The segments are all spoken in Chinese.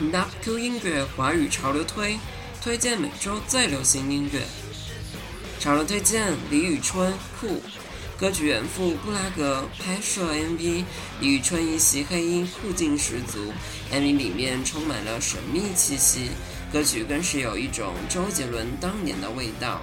Not Cool 音乐华语潮流推推荐每周最流行音乐。潮流推荐李宇春酷歌曲原副布拉格拍摄 MV，李宇春一袭黑衣酷劲十足，MV 里面充满了神秘气息，歌曲更是有一种周杰伦当年的味道。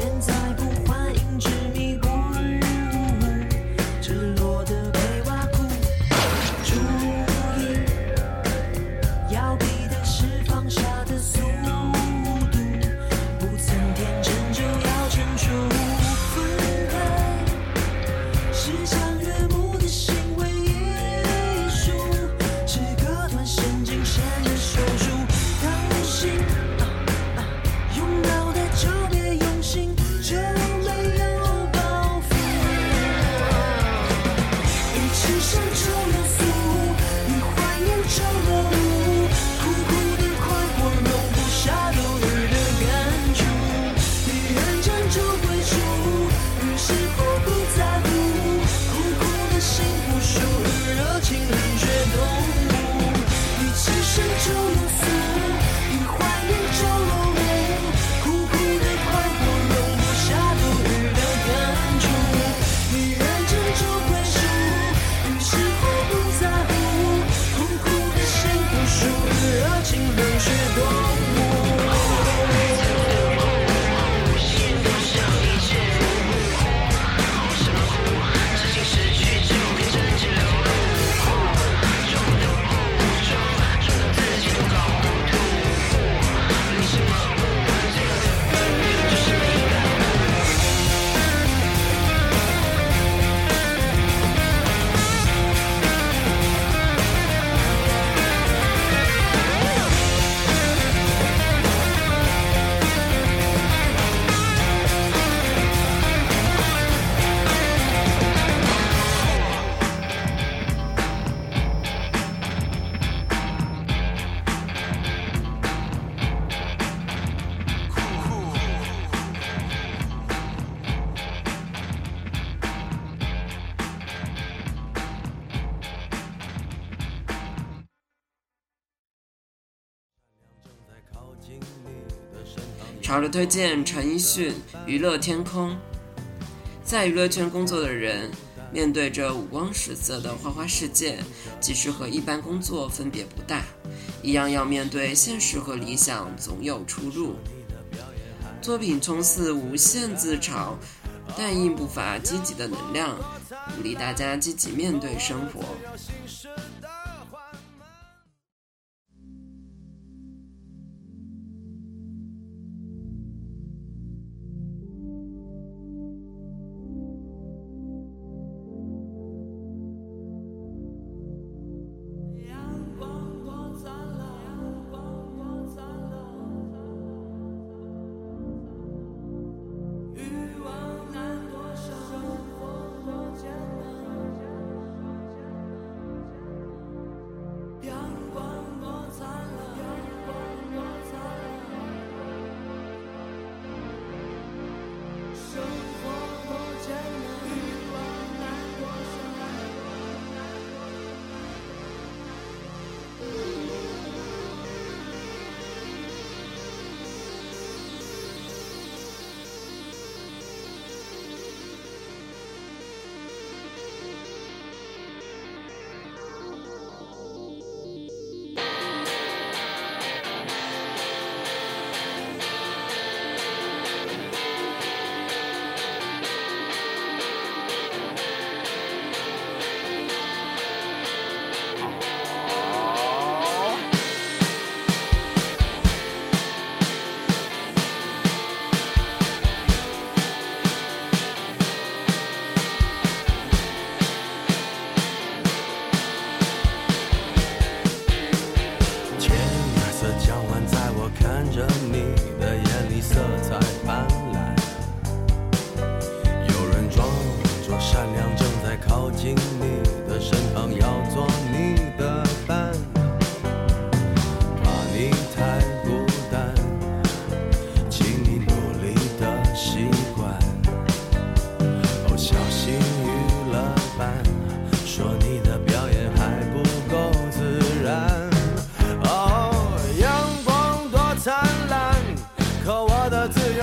emotions 潮流推荐：陈奕迅《娱乐天空》。在娱乐圈工作的人，面对着五光十色的花花世界，其实和一般工作分别不大，一样要面对现实和理想总有出入。作品充似无限自嘲，但亦不乏积极的能量，鼓励大家积极面对生活。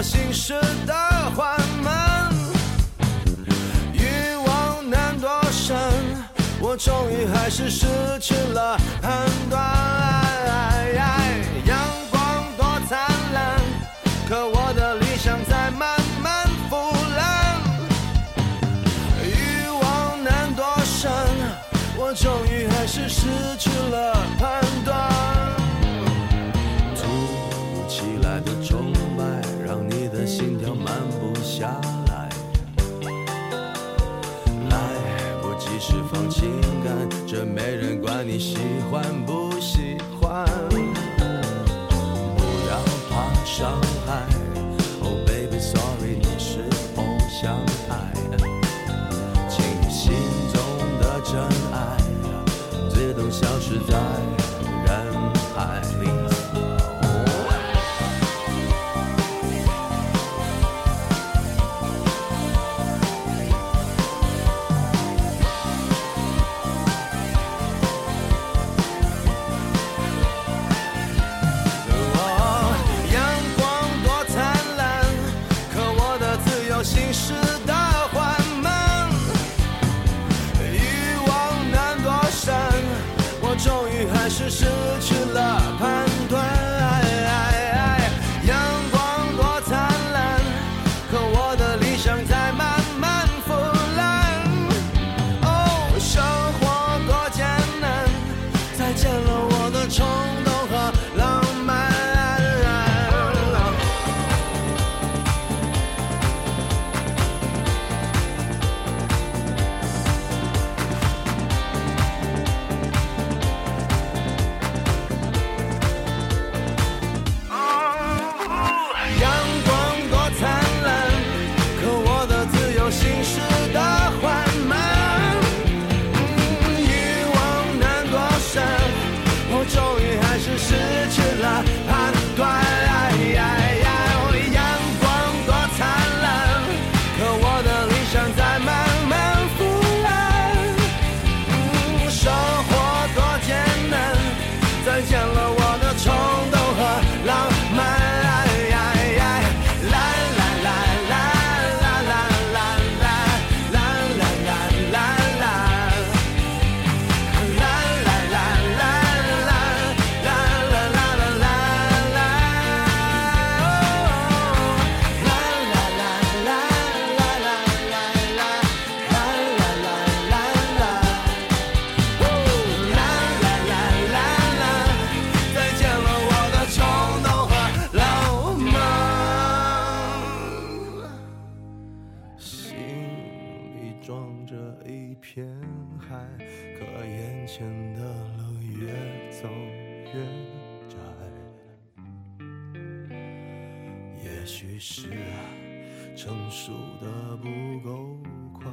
的自由行驶的缓慢，欲望难躲闪，我终于还是失去了判断。阳光多灿烂，可我的理想在慢慢腐烂。欲望难躲闪，我终于还是失去了没人管你喜欢不海，可眼前的路越走越窄。也许是成熟的不够快，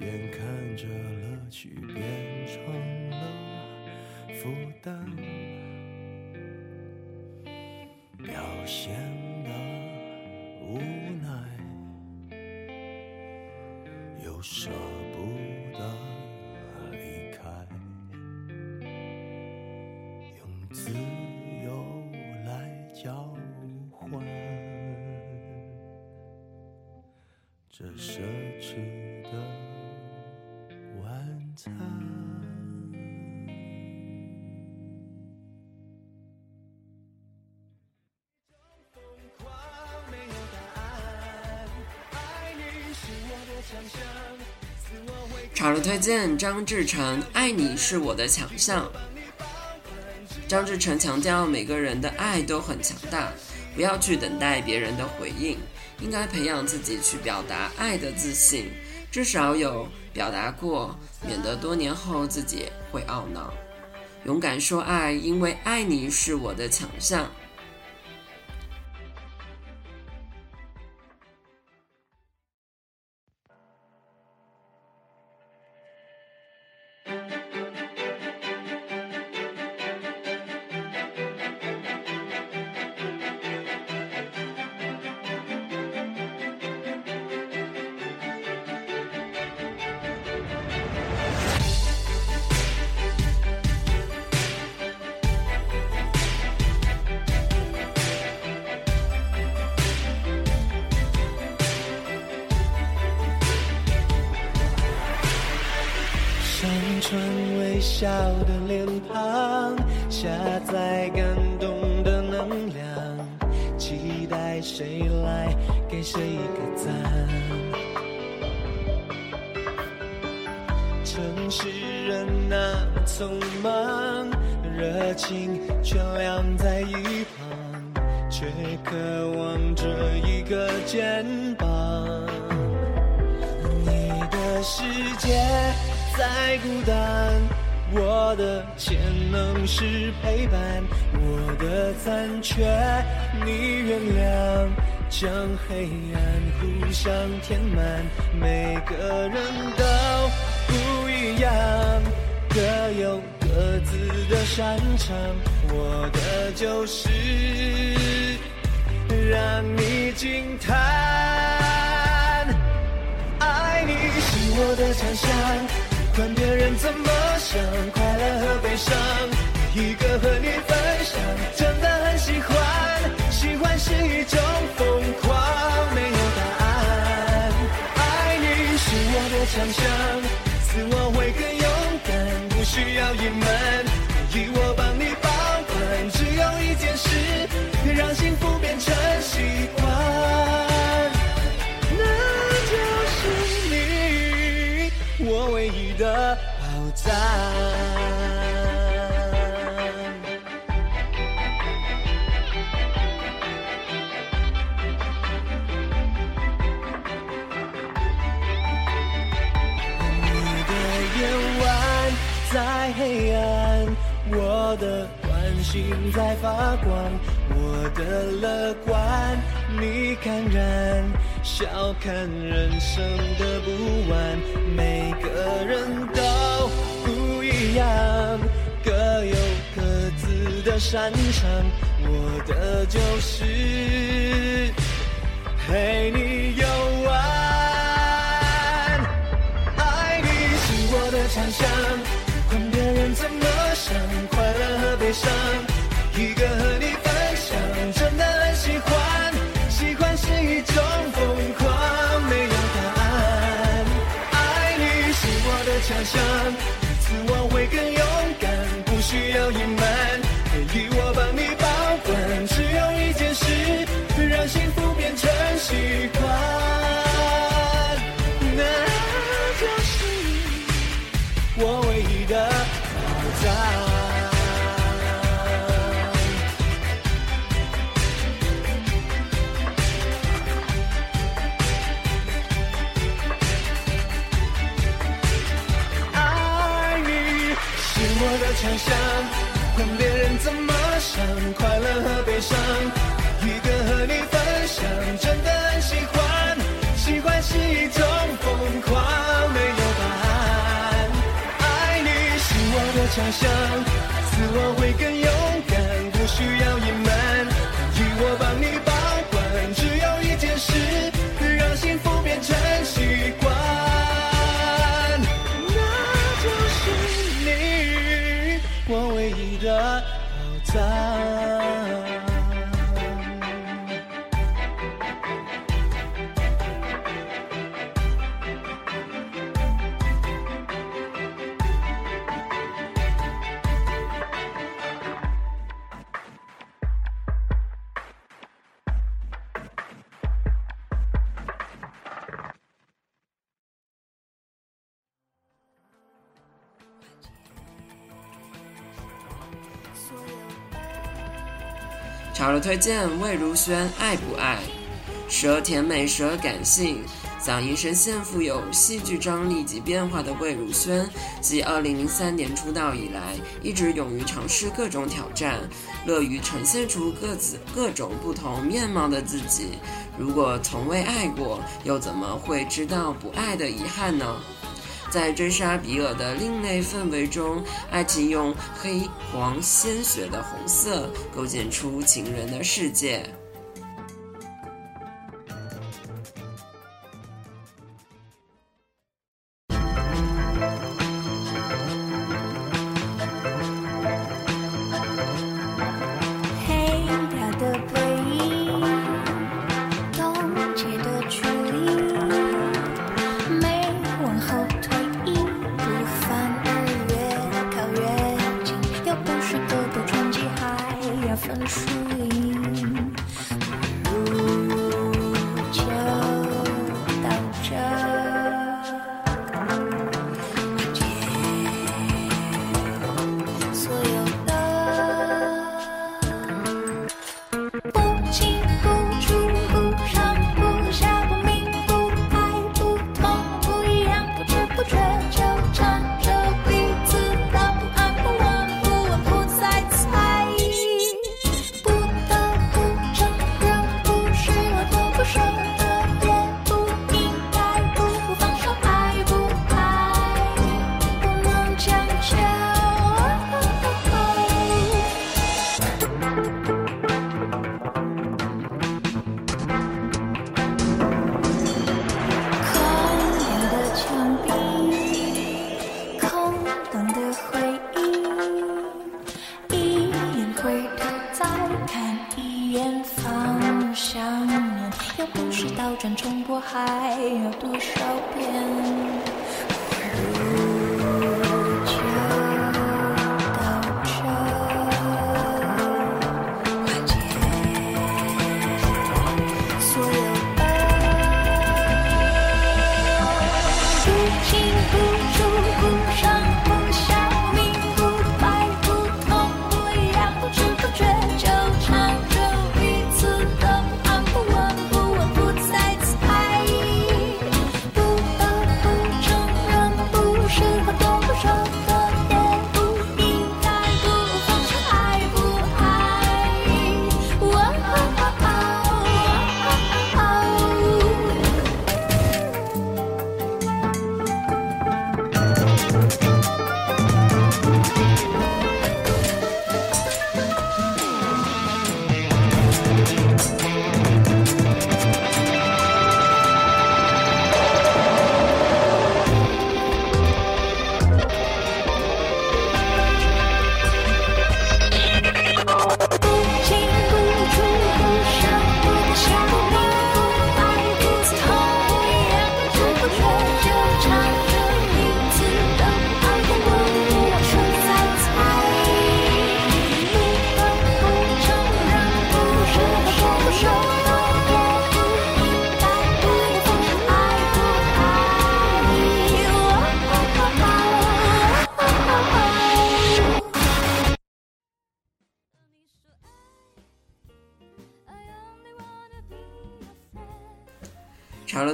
眼看着乐趣变成了负担，表现的无奈。又舍奢侈的晚餐。潮流推荐：张志成，《爱你是我的强项》。张志成强调，每个人的爱都很强大，不要去等待别人的回应，应该培养自己去表达爱的自信，至少有表达过，免得多年后自己会懊恼。勇敢说爱，因为爱你是我的强项。的脸庞，下载感动的能量，期待谁来给谁一个赞。城市人那么匆忙，热情却晾在一旁，却渴望着一个肩膀。你的世界再孤单，我的潜能是陪伴，我的残缺你原谅，将黑暗互相填满，每个人都不一样，各有各自的擅长，我的就是让你惊叹。爱你是我的强项，管别人怎么想，快乐和悲伤，一个和你分享，真的很喜欢，喜欢是一种疯狂，没有答案。爱你是我的强项，自我会更勇敢，不需要隐瞒，在发光，我的乐观你感染，笑看人生的不完，每个人都不一样，各有各自的擅长，我的就是陪你游玩。爱你是我的强项，管别人怎么想，快乐和悲伤，我的强项，自我会更勇敢，不需要隐想，管别人怎么想，快乐和悲伤，一个和你分享，真的很喜欢，喜欢是一种疯狂，没有答案。爱你是我的强项，自我的宝藏。潮流推荐魏如萱《爱不爱》，时而甜美，时而感性，嗓音声线富有戏剧张力及变化的魏如萱，自2003年出道以来，一直勇于尝试各种挑战，乐于呈现出各自各种不同面貌的自己。如果从未爱过，又怎么会知道不爱的遗憾呢？在追杀比尔的另类氛围中，爱情用黑、黄、鲜血的红色构建出情人的世界。真是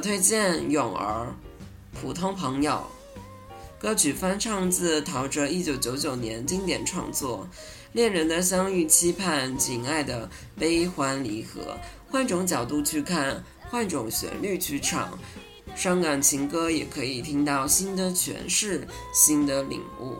推荐《泳儿》，普通朋友。歌曲翻唱自陶喆一九九九年经典创作《恋人的相遇、期盼、紧爱的悲欢离合》，换种角度去看，换种旋律去唱，伤感情歌也可以听到新的诠释、新的领悟。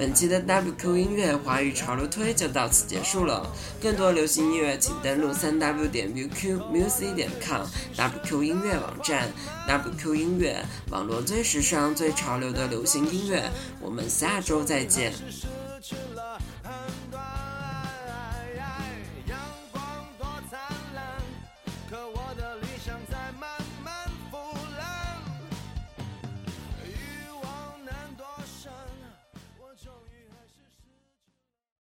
本期的 WQ 音乐华语潮流推就到此结束了。更多流行音乐，请登录三 W 点 WQ Music 点 com WQ 音乐网站。WQ 音乐，网络最时尚、最潮流的流行音乐。我们下周再见。